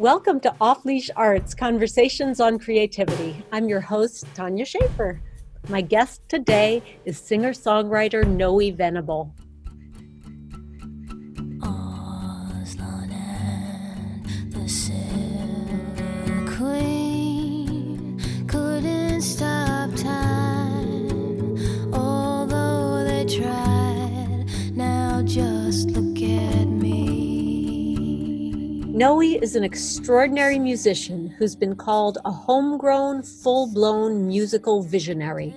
Welcome to Off Leash Arts Conversations on Creativity. I'm your host, Tanya Shaffer. My guest today is singer songwriter Noe Venable. Is an extraordinary musician who's been called a homegrown, full blown musical visionary.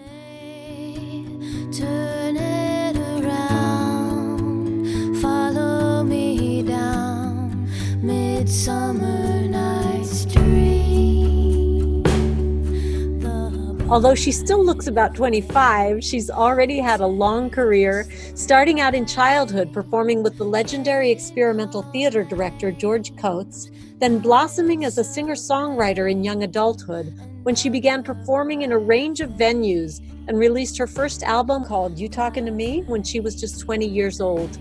Although she still looks about 25, she's already had a long career starting out in childhood performing with the legendary experimental theater director George Coates, then blossoming as a singer songwriter in young adulthood when she began performing in a range of venues and released her first album called You Talking to Me when she was just 20 years old.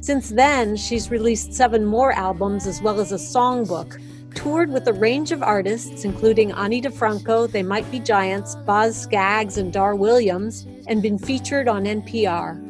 Since then, she's released seven more albums as well as a songbook, toured with a range of artists, including Ani DiFranco, They Might Be Giants, Boz Scaggs, and Dar Williams, and been featured on NPR.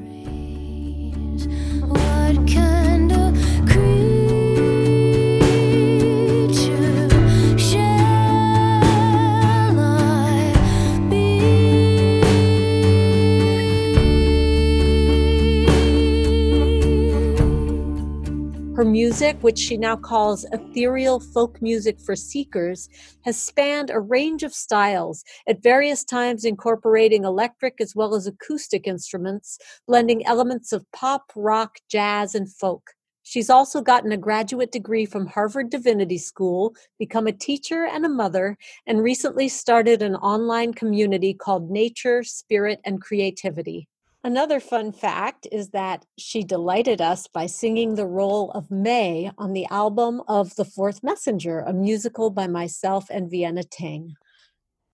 Her music, which she now calls ethereal folk music for seekers, has spanned a range of styles, at various times incorporating electric as well as acoustic instruments, blending elements of pop, rock, jazz, and folk. She's also gotten a graduate degree from Harvard Divinity School, become a teacher and a mother, and recently started an online community called Nature, Spirit, and Creativity. Another fun fact is that she delighted us by singing the role of May on the album of The Fourth Messenger, a musical by myself and Vienna Teng.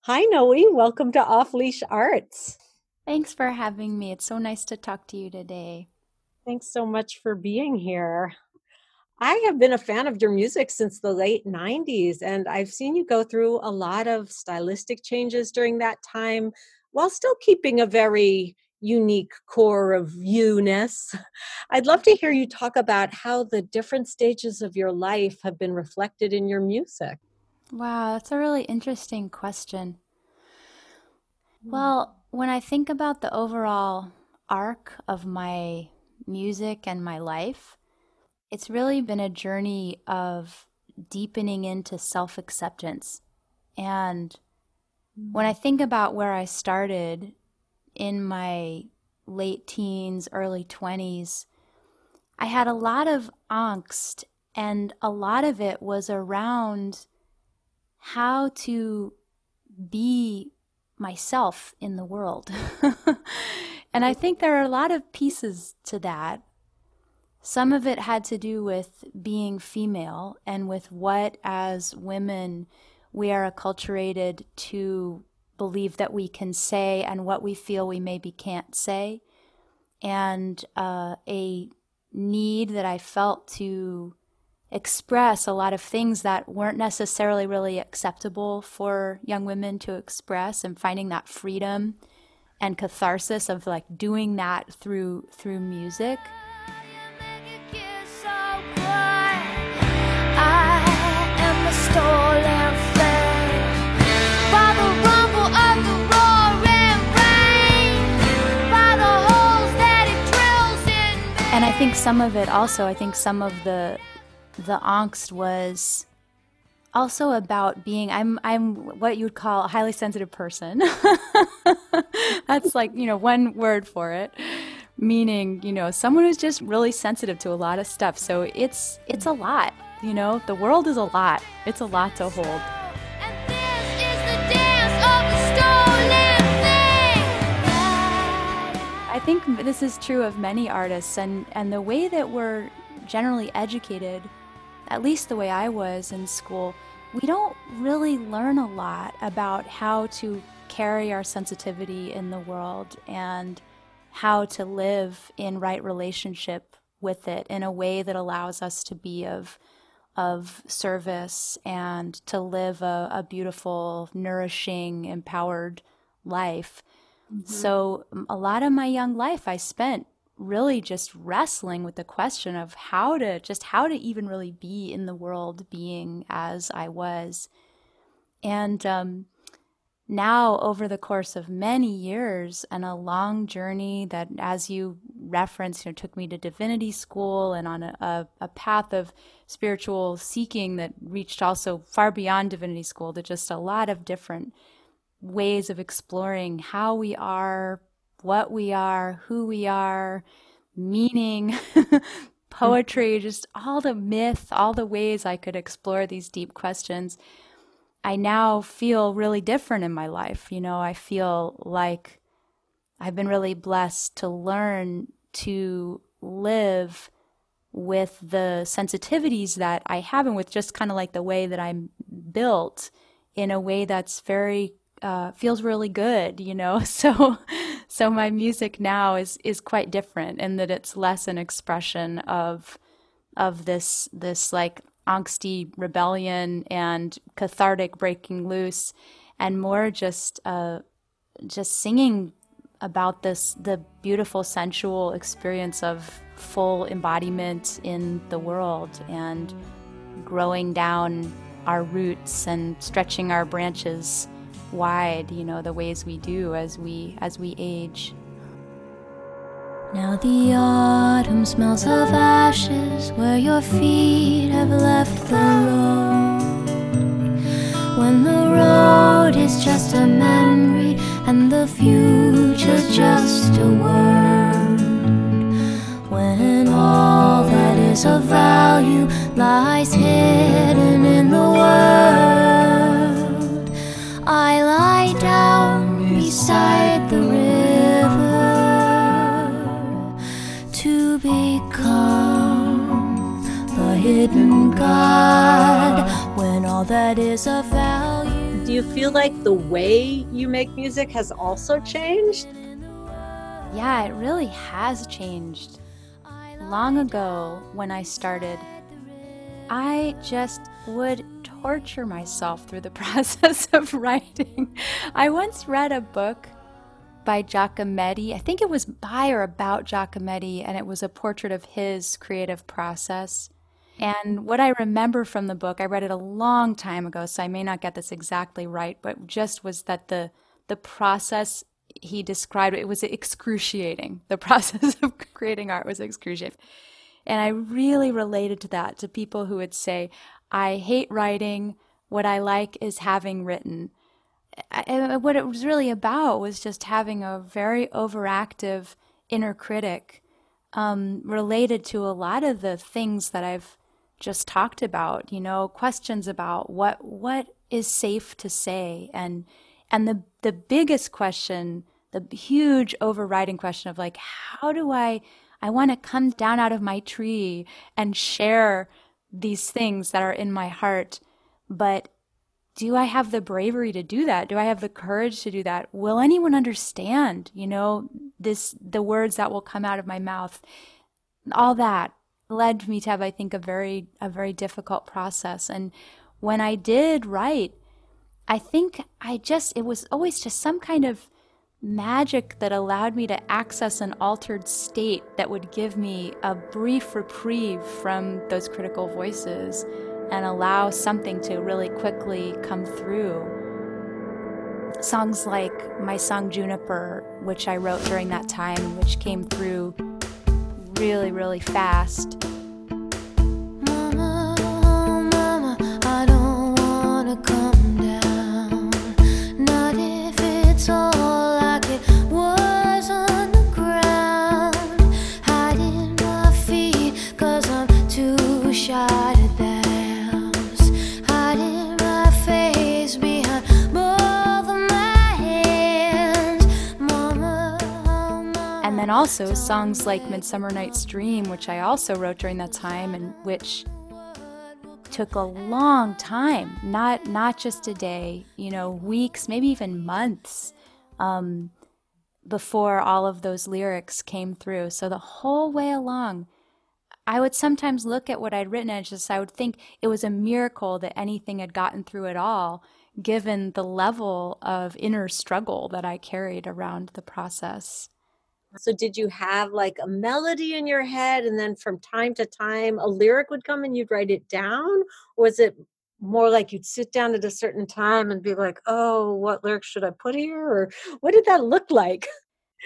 Hi, Noe. Welcome to Off Leash Arts. Thanks for having me. It's so nice to talk to you today. Thanks so much for being here. I have been a fan of your music since the late 90s, and I've seen you go through a lot of stylistic changes during that time while still keeping a very unique core of you-ness. I'd love to hear you talk about how the different stages of your life have been reflected in your music. Wow, that's a really interesting question. Hmm. Well, when I think about the overall arc of my music and my life, it's really been a journey of deepening into self acceptance. And when I hmm. think about where I started in my late teens, early 20s, I had a lot of angst, and a lot of it was around how to be myself in the world. and I think there are a lot of pieces to that. Some of it had to do with being female and with what, as women, we are acculturated to believe that we can say and what we feel we maybe can't say, and uh, a need that I felt to express a lot of things that weren't necessarily really acceptable for young women to express and finding that freedom and catharsis of like doing that through through music. and think some of it also, I think some of the the angst was also about being I'm I'm what you'd call a highly sensitive person. That's like, you know, one word for it. Meaning, you know, someone who's just really sensitive to a lot of stuff. So it's it's a lot, you know. The world is a lot. It's a lot to hold. I think this is true of many artists, and, and the way that we're generally educated, at least the way I was in school, we don't really learn a lot about how to carry our sensitivity in the world and how to live in right relationship with it in a way that allows us to be of of service and to live a, a beautiful, nourishing, empowered life. Mm-hmm. So, a lot of my young life I spent really just wrestling with the question of how to just how to even really be in the world being as I was. And um, now, over the course of many years and a long journey that, as you referenced, you know, took me to divinity school and on a, a, a path of spiritual seeking that reached also far beyond divinity school to just a lot of different ways of exploring how we are, what we are, who we are, meaning, poetry, just all the myth, all the ways I could explore these deep questions. I now feel really different in my life. You know, I feel like I've been really blessed to learn to live with the sensitivities that I have and with just kind of like the way that I'm built in a way that's very uh, feels really good, you know. So, so my music now is is quite different in that it's less an expression of of this this like angsty rebellion and cathartic breaking loose, and more just uh, just singing about this the beautiful sensual experience of full embodiment in the world and growing down our roots and stretching our branches wide, you know, the ways we do as we as we age. Now the autumn smells of ashes where your feet have left the road. When the road is just a memory and the future just a word. When all that is of value lies hidden in the world, beside the river to become the hidden God when all that is of value. Do you feel like the way you make music has also changed? Yeah, it really has changed. Long ago, when I started, I just would torture myself through the process of writing. I once read a book by Giacometti. I think it was by or about Giacometti, and it was a portrait of his creative process. And what I remember from the book, I read it a long time ago, so I may not get this exactly right, but just was that the the process he described it was excruciating. The process of creating art was excruciating. And I really related to that to people who would say, I hate writing. What I like is having written. And what it was really about was just having a very overactive inner critic um, related to a lot of the things that I've just talked about. You know, questions about what what is safe to say, and and the the biggest question, the huge overriding question of like, how do I I want to come down out of my tree and share these things that are in my heart. But do I have the bravery to do that? Do I have the courage to do that? Will anyone understand, you know, this the words that will come out of my mouth? All that led me to have I think a very a very difficult process. And when I did write, I think I just it was always just some kind of magic that allowed me to access an altered state that would give me a brief reprieve from those critical voices and allow something to really quickly come through. Songs like my song Juniper, which I wrote during that time, which came through really, really fast also songs like Midsummer Night's Dream, which I also wrote during that time and which took a long time, not not just a day, you know, weeks, maybe even months um, before all of those lyrics came through. So the whole way along, I would sometimes look at what I'd written and just I would think it was a miracle that anything had gotten through at all, given the level of inner struggle that I carried around the process. So, did you have like a melody in your head, and then from time to time a lyric would come and you'd write it down? Or was it more like you'd sit down at a certain time and be like, oh, what lyrics should I put here? Or what did that look like?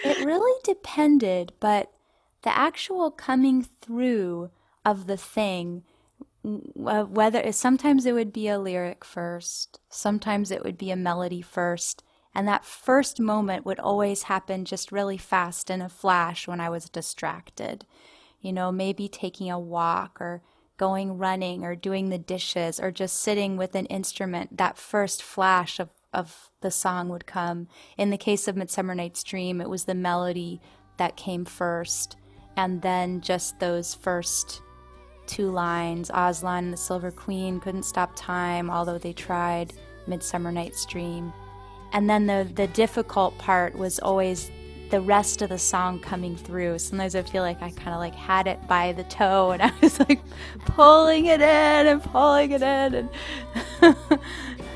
It really depended, but the actual coming through of the thing, uh, whether sometimes it would be a lyric first, sometimes it would be a melody first. And that first moment would always happen just really fast in a flash when I was distracted. You know, maybe taking a walk or going running or doing the dishes or just sitting with an instrument, that first flash of, of the song would come. In the case of Midsummer Night's Dream, it was the melody that came first, and then just those first two lines Aslan and the Silver Queen couldn't stop time, although they tried Midsummer Night's Dream. And then the, the difficult part was always the rest of the song coming through. Sometimes I feel like I kind of like had it by the toe and I was like pulling it in and pulling it in and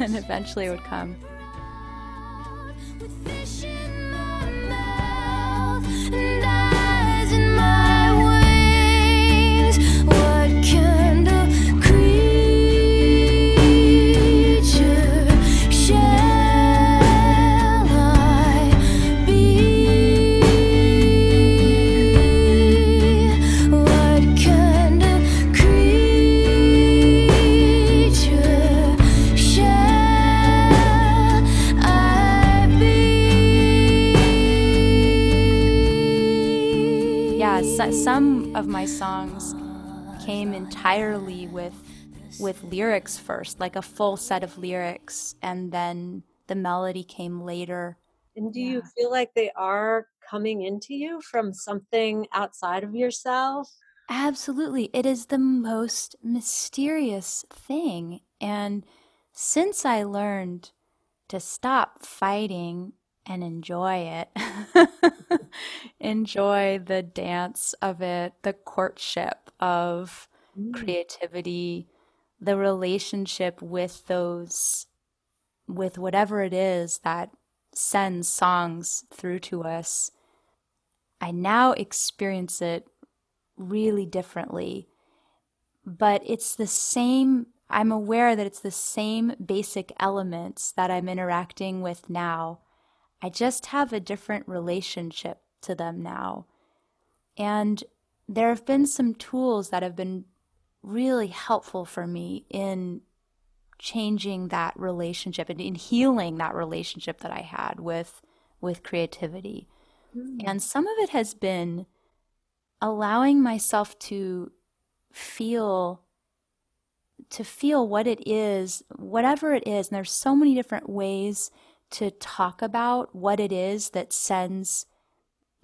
and eventually it would come. Some of my songs came entirely with with lyrics first, like a full set of lyrics, and then the melody came later. And do yeah. you feel like they are coming into you from something outside of yourself? Absolutely. It is the most mysterious thing. And since I learned to stop fighting and enjoy it. enjoy the dance of it, the courtship of mm. creativity, the relationship with those, with whatever it is that sends songs through to us. I now experience it really differently, but it's the same. I'm aware that it's the same basic elements that I'm interacting with now I just have a different relationship to them now. And there have been some tools that have been really helpful for me in changing that relationship and in healing that relationship that I had with with creativity. Mm. And some of it has been allowing myself to feel to feel what it is, whatever it is. And there's so many different ways to talk about what it is that sends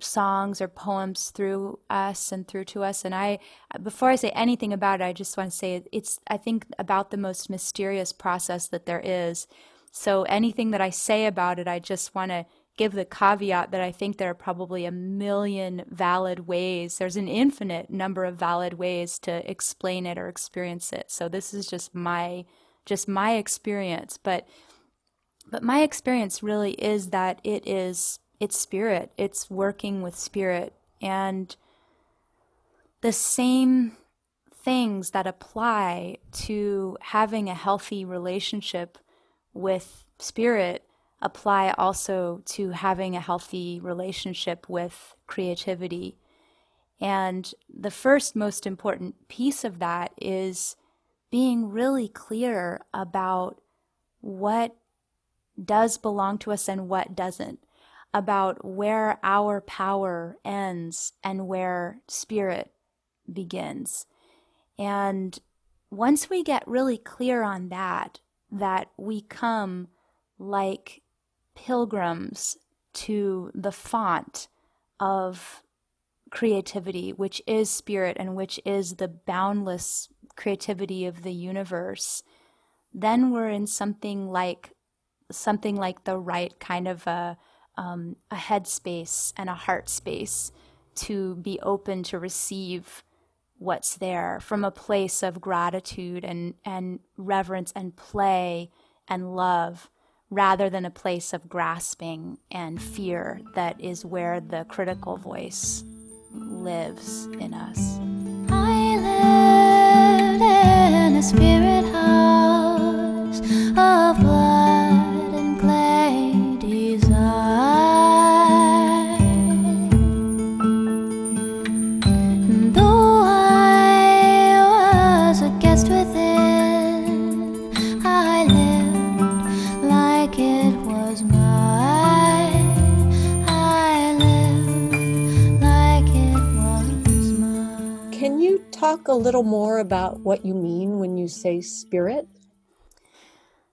songs or poems through us and through to us. And i before i say anything about it i just want to say it's i think about the most mysterious process that there is. So anything that i say about it i just want to give the caveat that i think there are probably a million valid ways. There's an infinite number of valid ways to explain it or experience it. So this is just my just my experience. But but my experience really is that it is it's spirit. It's working with spirit and the same things that apply to having a healthy relationship with spirit apply also to having a healthy relationship with creativity. And the first most important piece of that is being really clear about what does belong to us and what doesn't, about where our power ends and where spirit begins. And once we get really clear on that, that we come like pilgrims to the font of creativity, which is spirit and which is the boundless creativity of the universe, then we're in something like something like the right kind of a, um, a head space and a heart space to be open to receive what's there from a place of gratitude and, and reverence and play and love rather than a place of grasping and fear that is where the critical voice lives in us. I in a spirit house of blood a little more about what you mean when you say spirit?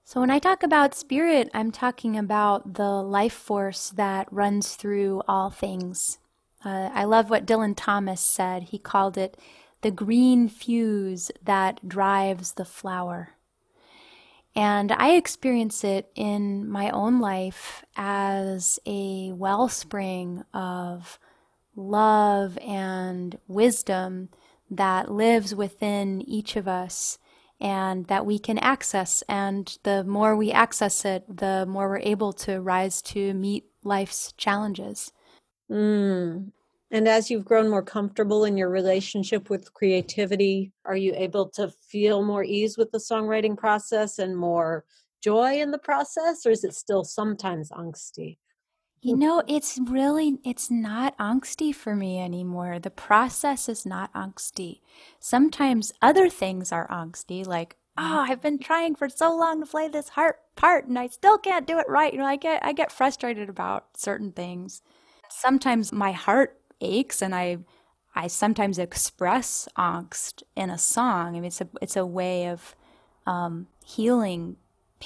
So, when I talk about spirit, I'm talking about the life force that runs through all things. Uh, I love what Dylan Thomas said. He called it the green fuse that drives the flower. And I experience it in my own life as a wellspring of love and wisdom that lives within each of us and that we can access. And the more we access it, the more we're able to rise to meet life's challenges. Mm. And as you've grown more comfortable in your relationship with creativity, are you able to feel more ease with the songwriting process and more joy in the process, or is it still sometimes angsty? You know, it's really it's not angsty for me anymore. The process is not angsty. Sometimes other things are angsty, like oh, I've been trying for so long to play this heart part and I still can't do it right. You know, I get I get frustrated about certain things. Sometimes my heart aches and I I sometimes express angst in a song. I mean, it's a it's a way of um, healing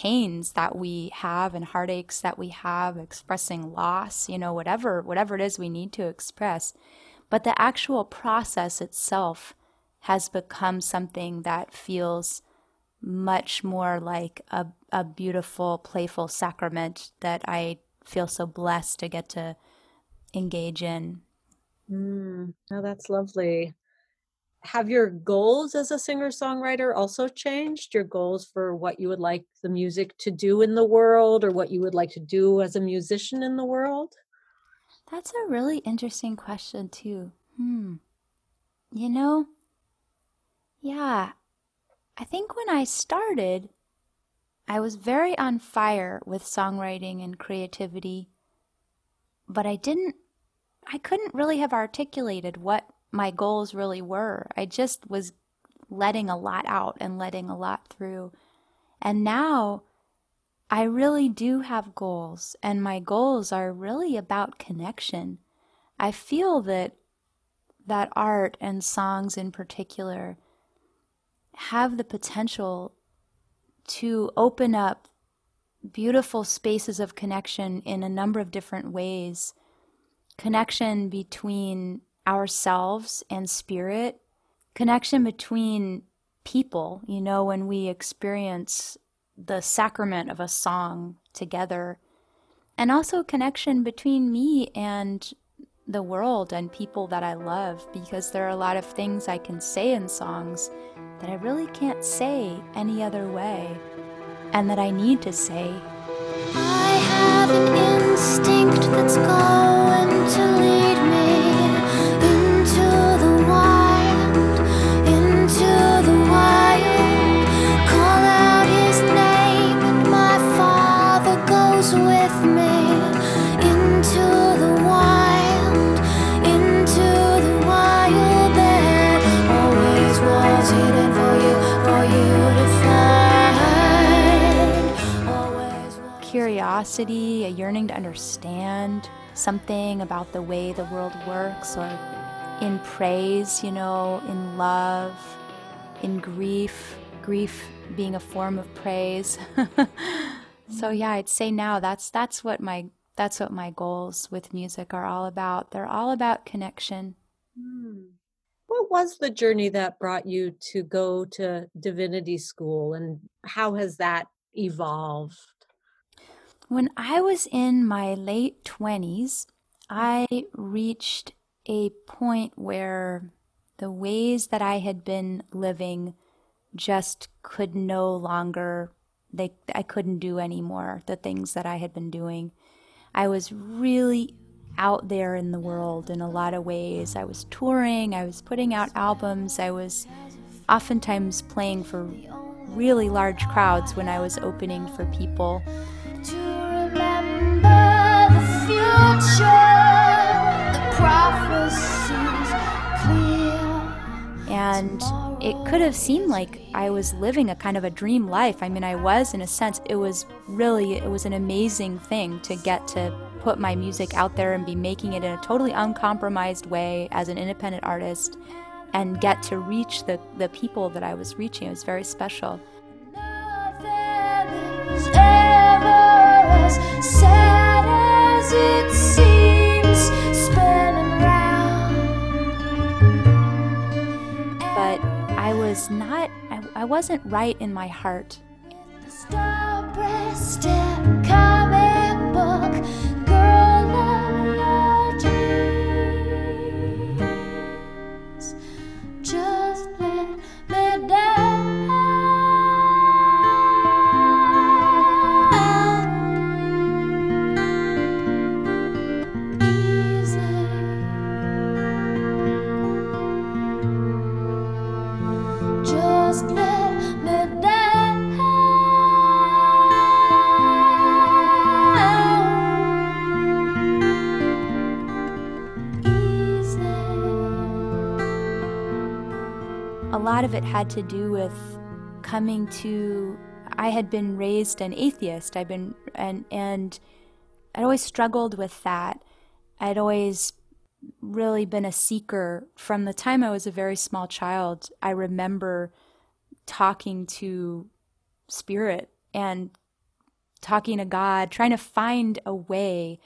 pains that we have and heartaches that we have, expressing loss, you know, whatever whatever it is we need to express. But the actual process itself has become something that feels much more like a, a beautiful, playful sacrament that I feel so blessed to get to engage in. Mm, oh, that's lovely. Have your goals as a singer songwriter also changed? Your goals for what you would like the music to do in the world or what you would like to do as a musician in the world? That's a really interesting question, too. Hmm. You know, yeah, I think when I started, I was very on fire with songwriting and creativity, but I didn't, I couldn't really have articulated what my goals really were. I just was letting a lot out and letting a lot through. And now I really do have goals, and my goals are really about connection. I feel that that art and songs in particular have the potential to open up beautiful spaces of connection in a number of different ways. Connection between ourselves and spirit, connection between people, you know, when we experience the sacrament of a song together, and also connection between me and the world and people that I love because there are a lot of things I can say in songs that I really can't say any other way and that I need to say. I have an instinct that's going to Curiosity, a yearning to understand something about the way the world works, or in praise, you know, in love, in grief, grief being a form of praise. so yeah, I'd say now that's that's what my that's what my goals with music are all about. They're all about connection. Hmm. What was the journey that brought you to go to divinity school and how has that evolved? When I was in my late 20s, I reached a point where the ways that I had been living just could no longer they I couldn't do anymore the things that I had been doing. I was really out there in the world in a lot of ways. I was touring, I was putting out albums, I was oftentimes playing for really large crowds when I was opening for people. And it could have seemed like I was living a kind of a dream life. I mean, I was in a sense. It was really, it was an amazing thing to get to put my music out there and be making it in a totally uncompromised way as an independent artist and get to reach the, the people that I was reaching. It was very special. But was not, I, I wasn't right in my heart. Lot of it had to do with coming to I had been raised an atheist. I've been and and I'd always struggled with that. I'd always really been a seeker from the time I was a very small child. I remember talking to spirit and talking to God, trying to find a way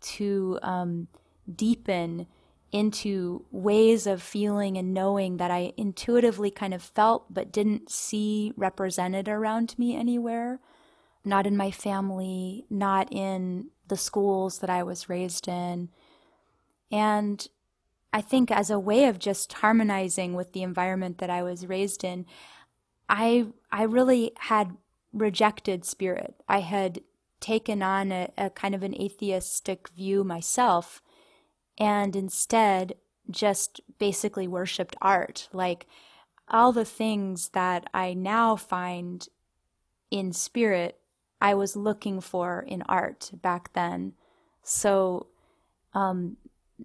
to um, deepen into ways of feeling and knowing that I intuitively kind of felt but didn't see represented around me anywhere. Not in my family, not in the schools that I was raised in. And I think as a way of just harmonizing with the environment that I was raised in, I I really had rejected spirit. I had taken on a, a kind of an atheistic view myself and instead just basically worshiped art. Like all the things that I now find in spirit, I was looking for in art back then. So, um,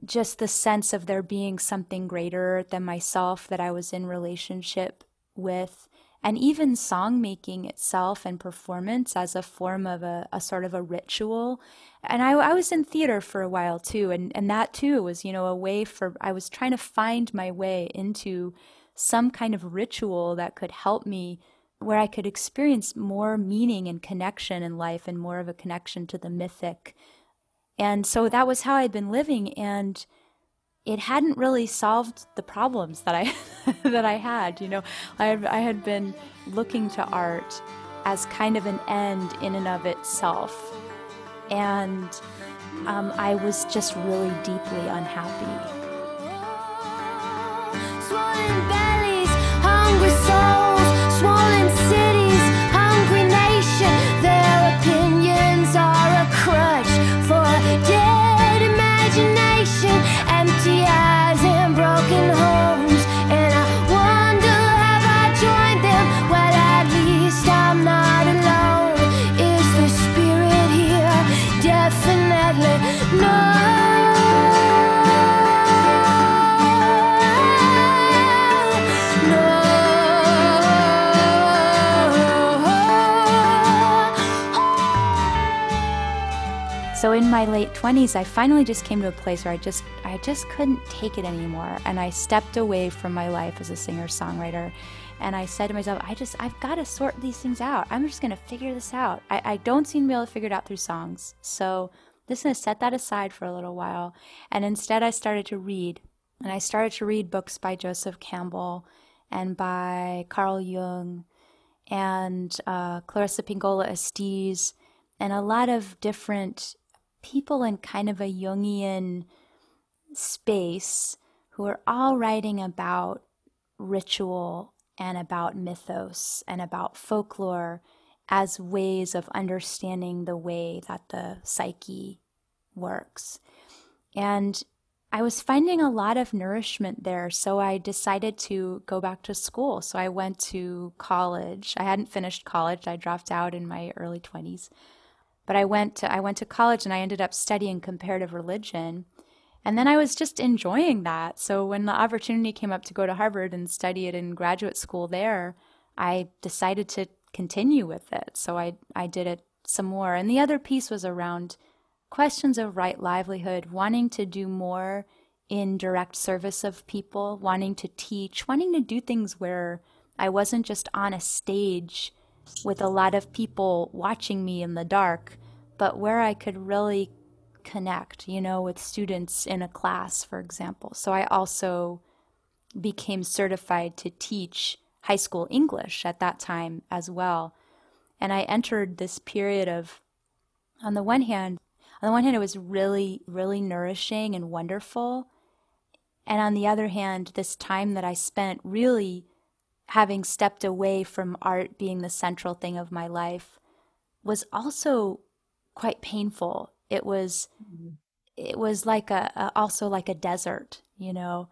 just the sense of there being something greater than myself that I was in relationship with and even song making itself and performance as a form of a, a sort of a ritual. And I, I, was in theater for a while too, and, and that too was, you know, a way for, I was trying to find my way into some kind of ritual that could help me where I could experience more meaning and connection in life and more of a connection to the mythic. And so that was how I'd been living. And it hadn't really solved the problems that I that I had. You know, I had, I had been looking to art as kind of an end in and of itself, and um, I was just really deeply unhappy. So in my late 20s, I finally just came to a place where I just I just couldn't take it anymore and I stepped away from my life as a singer-songwriter and I said to myself, I just I've got to sort these things out. I'm just going to figure this out. I, I don't seem to be able to figure it out through songs. So I'm just going to set that aside for a little while. And instead I started to read. And I started to read books by Joseph Campbell and by Carl Jung and uh, Clarissa Pinkola Estes and a lot of different people in kind of a Jungian space who are all writing about ritual and about mythos and about folklore as ways of understanding the way that the psyche works. And I was finding a lot of nourishment there, so I decided to go back to school. So I went to college. I hadn't finished college. I dropped out in my early 20s. But I went to I went to college and I ended up studying comparative religion. And then I was just enjoying that. So when the opportunity came up to go to Harvard and study it in graduate school there, I decided to continue with it. So I, I did it some more. And the other piece was around questions of right livelihood, wanting to do more in direct service of people, wanting to teach, wanting to do things where I wasn't just on a stage with a lot of people watching me in the dark, but where I could really connect, you know, with students in a class, for example. So I also became certified to teach high school English at that time as well. And I entered this period of, on the one hand, on the one hand, it was really, really nourishing and wonderful. And on the other hand, this time that I spent really having stepped away from art being the central thing of my life was also quite painful. It was, mm-hmm. it was like a, a also like a desert, you know.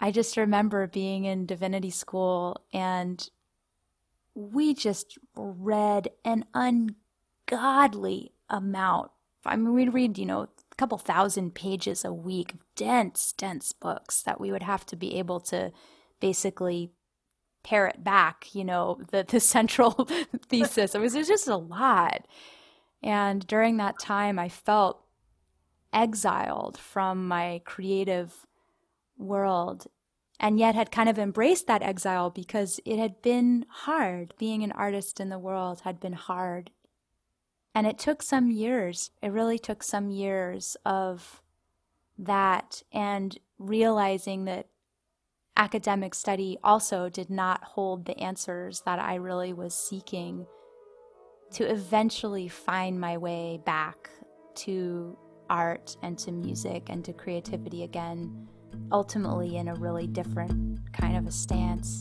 I just remember being in divinity school and we just read an ungodly amount. I mean, we'd read, you know, a couple thousand pages a week, dense, dense books that we would have to be able to basically parrot back, you know, the, the central thesis. It was, it was just a lot. And during that time, I felt exiled from my creative world and yet had kind of embraced that exile because it had been hard. Being an artist in the world had been hard. And it took some years, it really took some years of that and realizing that academic study also did not hold the answers that I really was seeking to eventually find my way back to art and to music and to creativity again ultimately in a really different kind of a stance.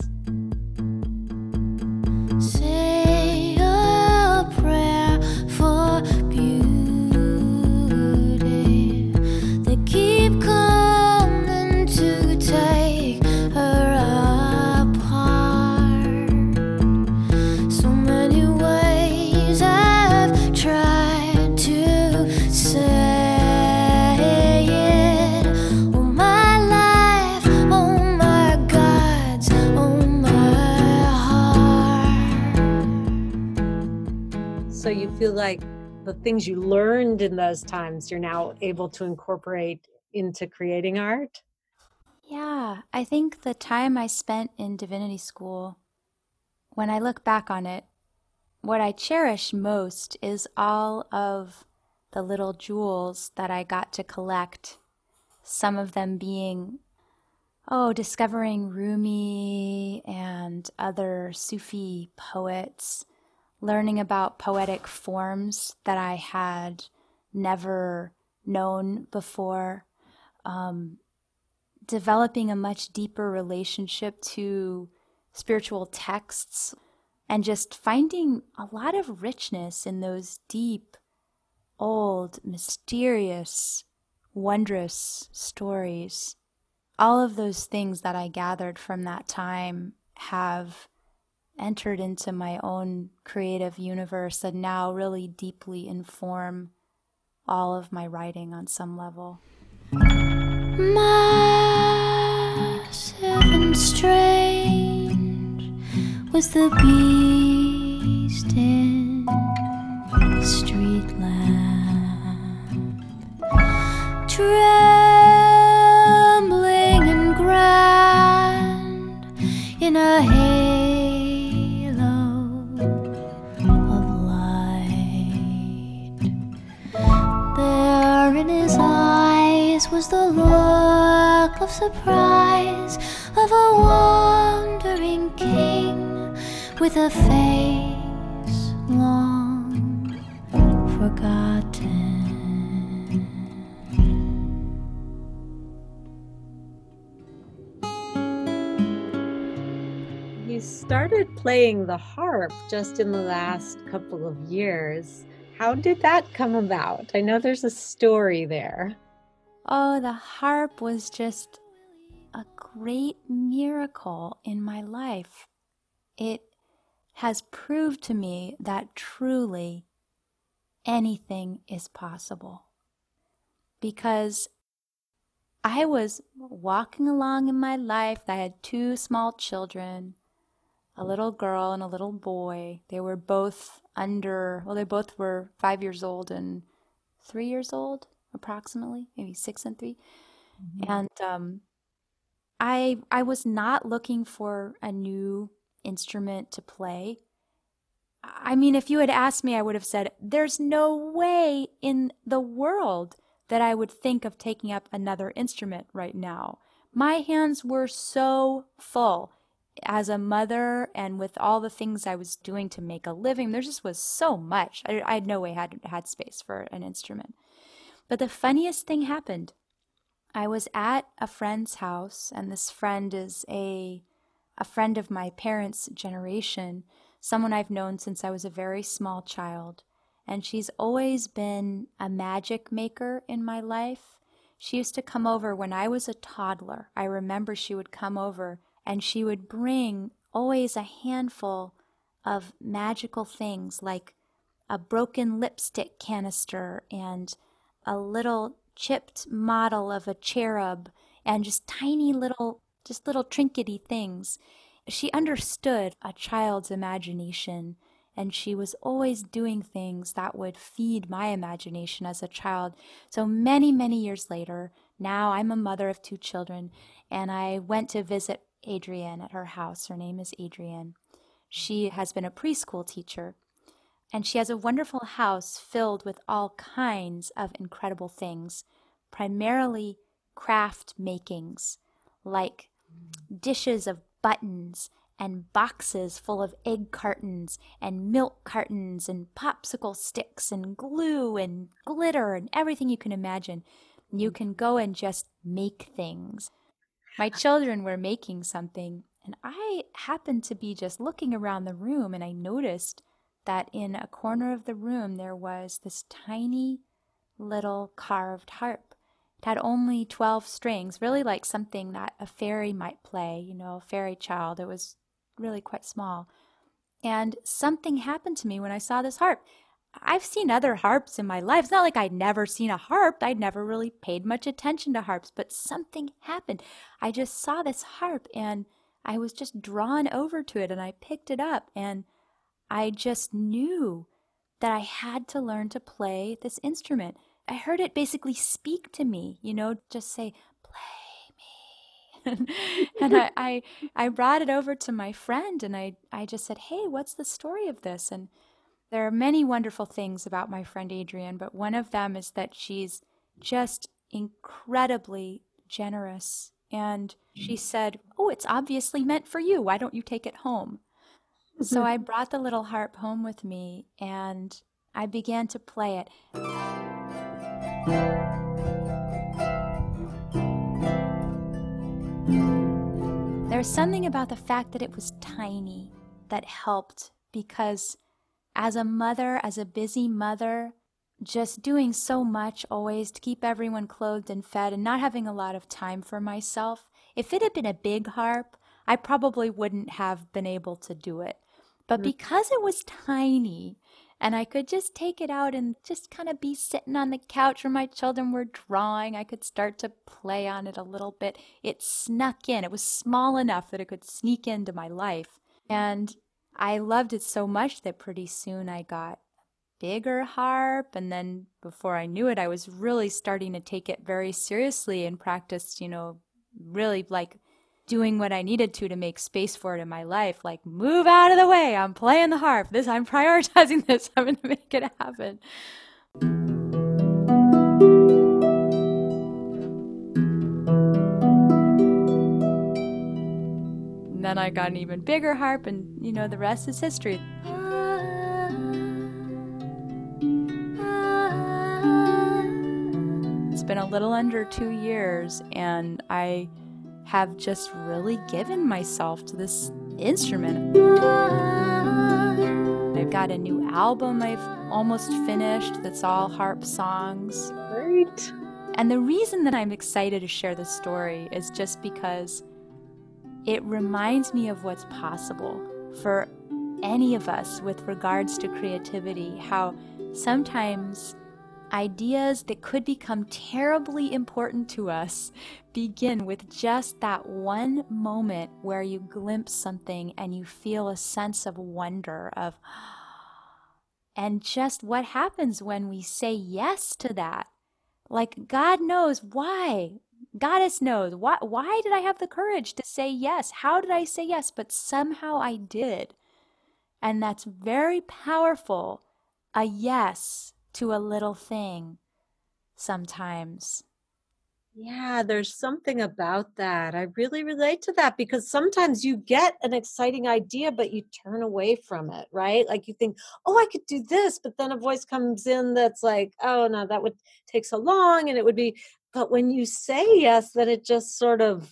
Feel like the things you learned in those times you're now able to incorporate into creating art? Yeah, I think the time I spent in divinity school, when I look back on it, what I cherish most is all of the little jewels that I got to collect. Some of them being, oh, discovering Rumi and other Sufi poets learning about poetic forms that I had never known before, um, developing a much deeper relationship to spiritual texts, and just finding a lot of richness in those deep, old, mysterious, wondrous stories. All of those things that I gathered from that time have entered into my own creative universe that now really deeply inform all of my writing on some level. Massive and strange was the beast in street lamp. Trembling and grand in a eyes was the look of surprise of a wandering king with a face long forgotten. He started playing the harp just in the last couple of years. How did that come about? I know there's a story there. Oh, the harp was just a great miracle in my life. It has proved to me that truly anything is possible. Because I was walking along in my life. I had two small children, a little girl and a little boy. They were both under, well, they both were five years old and three years old, approximately, maybe six and 3 mm-hmm. And um, I, I was not looking for a new instrument to play. I mean, if you had asked me, I would have said, There's no way in the world that I would think of taking up another instrument right now. My hands were so full as a mother and with all the things I was doing to make a living. There just was so much. I, I had no way I had had space for an instrument. But the funniest thing happened. I was at a friend's house, and this friend is a a friend of my parents' generation, someone I've known since I was a very small child and she's always been a magic maker in my life. She used to come over when I was a toddler. I remember she would come over and she would bring always a handful of magical things like a broken lipstick canister and a little chipped model of a cherub and just tiny little just little trinkety things. She understood a child's imagination and she was always doing things that would feed my imagination as a child. So many, many years later, now I'm a mother of two children, and I went to visit Adrienne at her house. Her name is Adrienne. She has been a preschool teacher, and she has a wonderful house filled with all kinds of incredible things, primarily craft makings, like dishes of buttons and boxes full of egg cartons and milk cartons and popsicle sticks and glue and glitter and everything you can imagine. You can go and just make things. My children were making something, and I happened to be just looking around the room and I noticed that in a corner of the room there was this tiny little carved harp. It had only 12 strings, really like something that a fairy might play, you know, a fairy child. It was really quite small. And something happened to me when I saw this harp. I've seen other harps in my life. It's not like I'd never seen a harp. I'd never really paid much attention to harps, but something happened. I just saw this harp and I was just drawn over to it and I picked it up and I just knew that I had to learn to play this instrument. I heard it basically speak to me, you know, just say, play me. and I, I I brought it over to my friend and I I just said, "Hey, what's the story of this?" And there are many wonderful things about my friend Adrienne, but one of them is that she's just incredibly generous. And she mm. said, "Oh, it's obviously meant for you. Why don't you take it home?" So mm-hmm. I brought the little harp home with me and I began to play it. There's something about the fact that it was tiny that helped because as a mother, as a busy mother, just doing so much always to keep everyone clothed and fed and not having a lot of time for myself. If it had been a big harp, I probably wouldn't have been able to do it. But mm. because it was tiny, and I could just take it out and just kind of be sitting on the couch where my children were drawing. I could start to play on it a little bit. It snuck in. It was small enough that it could sneak into my life. And I loved it so much that pretty soon I got bigger harp and then before I knew it I was really starting to take it very seriously and practice, you know, really like doing what I needed to to make space for it in my life. Like, move out of the way. I'm playing the harp. This, I'm prioritizing this. I'm going to make it happen. And then I got an even bigger harp, and you know, the rest is history. It's been a little under two years, and I have just really given myself to this instrument. I've got a new album I've almost finished that's all harp songs. Great. And the reason that I'm excited to share this story is just because it reminds me of what's possible for any of us with regards to creativity, how sometimes ideas that could become terribly important to us begin with just that one moment where you glimpse something and you feel a sense of wonder of and just what happens when we say yes to that? Like god knows why. Goddess knows. Why why did i have the courage to say yes? How did i say yes? But somehow i did. And that's very powerful. A yes to a little thing sometimes. Yeah, there's something about that. I really relate to that because sometimes you get an exciting idea, but you turn away from it, right? Like you think, oh, I could do this, but then a voice comes in that's like, oh, no, that would take so long and it would be. But when you say yes, then it just sort of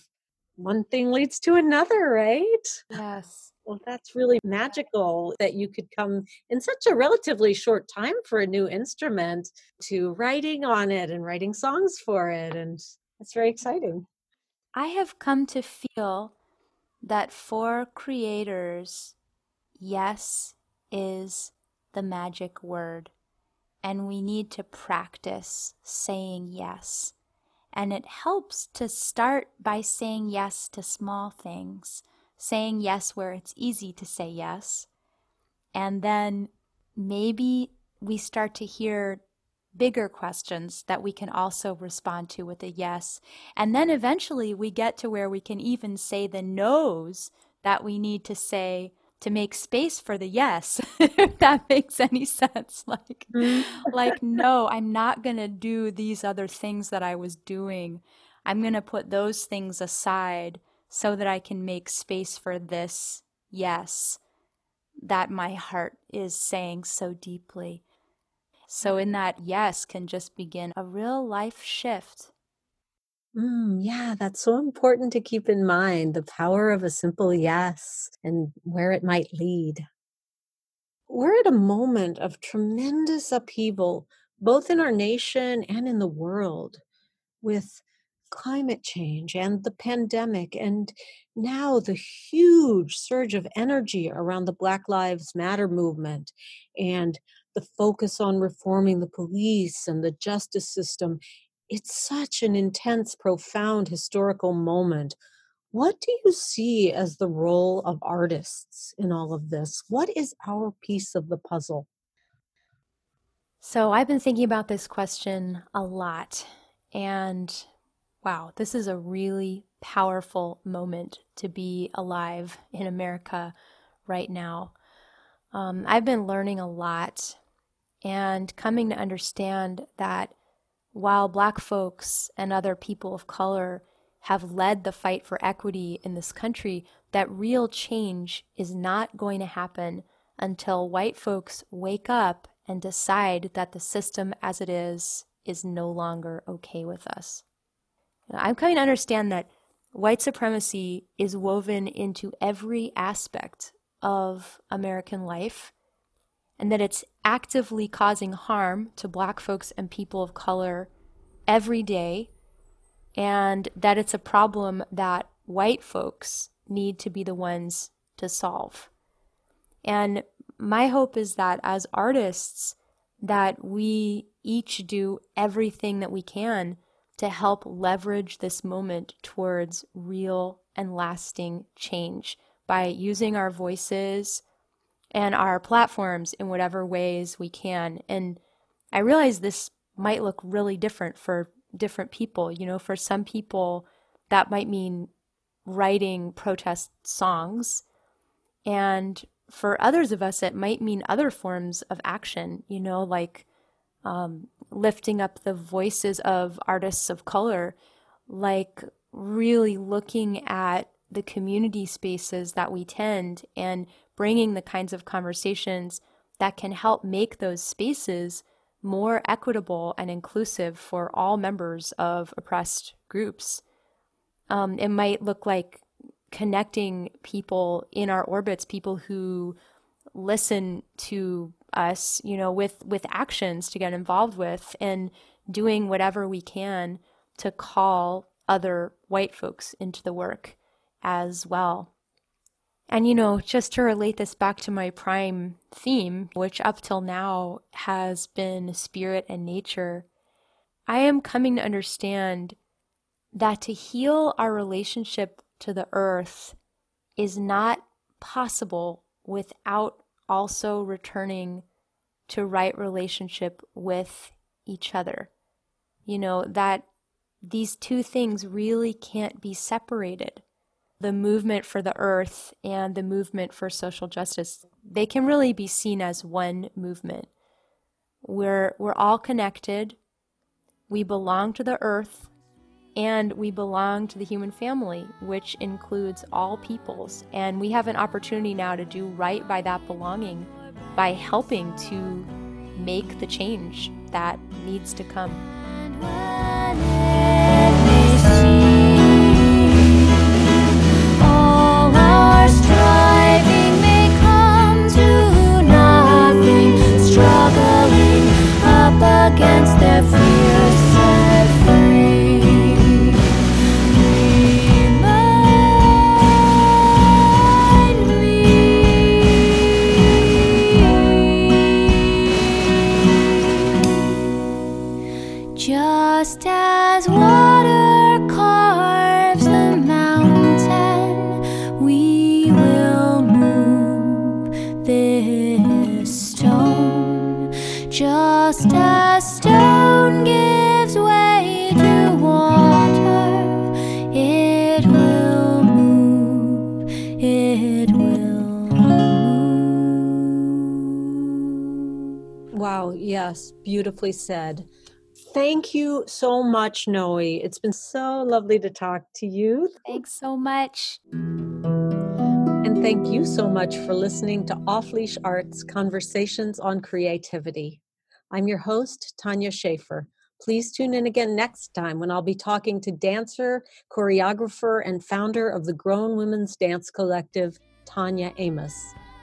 one thing leads to another, right? Yes. Well, that's really magical that you could come in such a relatively short time for a new instrument to writing on it and writing songs for it. And it's very exciting. I have come to feel that for creators, yes is the magic word. And we need to practice saying yes. And it helps to start by saying yes to small things saying yes where it's easy to say yes. And then maybe we start to hear bigger questions that we can also respond to with a yes. And then eventually we get to where we can even say the no's that we need to say to make space for the yes if that makes any sense like mm. like no i'm not going to do these other things that i was doing i'm going to put those things aside so that I can make space for this yes that my heart is saying so deeply. So, in that yes, can just begin a real life shift. Mm, yeah, that's so important to keep in mind the power of a simple yes and where it might lead. We're at a moment of tremendous upheaval, both in our nation and in the world, with climate change and the pandemic, and now the huge surge of energy around the Black Lives Matter movement, and the focus on reforming the police and the justice system. It's such an intense, profound historical moment. What do you see as the role of artists in all of this? What is our piece of the puzzle? So, I've been thinking about this question a lot. And wow, this is a really powerful moment to be alive in America right now. Um, I've been learning a lot and coming to understand that while Black folks and other people of color have led the fight for equity in this country, that real change is not going to happen until white folks wake up and decide that the system as it is is no longer okay with us. I'm coming to understand that white supremacy is woven into every aspect of American life and that it's actively causing harm to black folks and people of color every day, and that it's a problem that white folks need to be the ones to solve. And my hope is that as artists, that we each do everything that we can to help leverage this moment towards real and lasting change by using our voices and our platforms in whatever ways we can. And I realize this might look really different for different people. You know, for some people, that might mean writing protest songs. And for others of us, it might mean other forms of action, you know, like um, lifting up the voices of artists of color, like really looking at the community spaces that we tend and bringing the kinds of conversations that can help make those spaces more equitable and inclusive for all members of oppressed groups. Um, it might look like connecting people in our orbits, people who listen to us, you know, with with actions to get involved with and doing whatever we can to call other white folks into the work as well. And, you know, just to relate this back to my prime theme, which up till now has been spirit and nature, I am coming to understand that to heal our relationship to the earth is not possible without also returning to right relationship with each other. You know, that these two things really can't be separated. The movement for the earth and the movement for social justice, they can really be seen as one movement. We're, we're all connected. We belong to the earth and we belong to the human family, which includes all peoples. And we have an opportunity now to do right by that belonging by helping to make the change that needs to come. Wow, yes, beautifully said. Thank you so much, Noe. It's been so lovely to talk to you. Thanks so much. And thank you so much for listening to Off Leash Arts Conversations on Creativity. I'm your host, Tanya Shaffer. Please tune in again next time when I'll be talking to dancer, choreographer, and founder of the Grown Women's Dance Collective, Tanya Amos.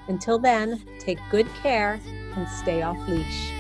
Until then, take good care and stay off leash.